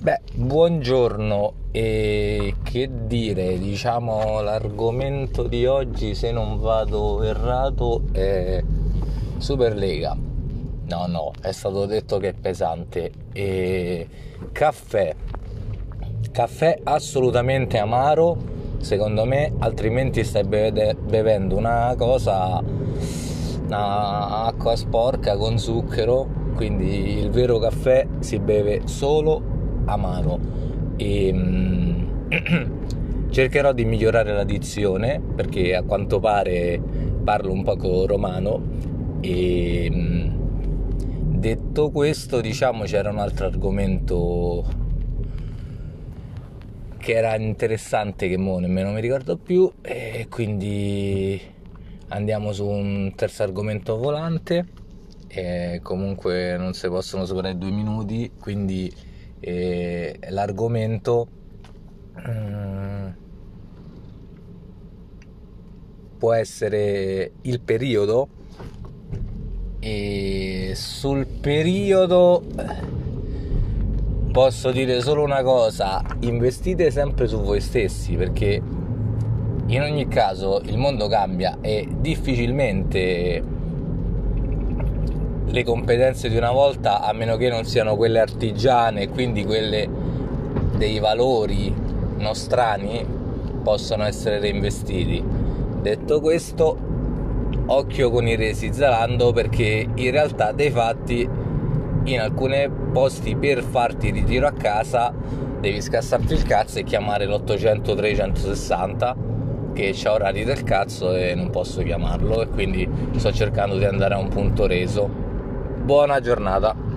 Beh, buongiorno e che dire, diciamo l'argomento di oggi se non vado errato è Superlega. No, no, è stato detto che è pesante. E caffè. Caffè assolutamente amaro, secondo me, altrimenti stai bevendo una cosa, una acqua sporca con zucchero, quindi il vero caffè si beve solo amaro. E mm, cercherò di migliorare la dizione perché a quanto pare parlo un poco romano. E mm, detto questo diciamo c'era un altro argomento che era interessante che mo nemmeno mi ricordo più e quindi andiamo su un terzo argomento volante. E comunque non si possono superare due minuti quindi e l'argomento um, può essere il periodo. E sul periodo posso dire solo una cosa investite sempre su voi stessi perché in ogni caso il mondo cambia e difficilmente le competenze di una volta, a meno che non siano quelle artigiane, quindi quelle dei valori nostrani, possono essere reinvestiti. Detto questo, occhio con i resi zalando perché in realtà dei fatti in alcuni posti per farti ritiro a casa devi scassarti il cazzo e chiamare l'800 360 che c'ha orari del cazzo e non posso chiamarlo e quindi sto cercando di andare a un punto reso buona giornata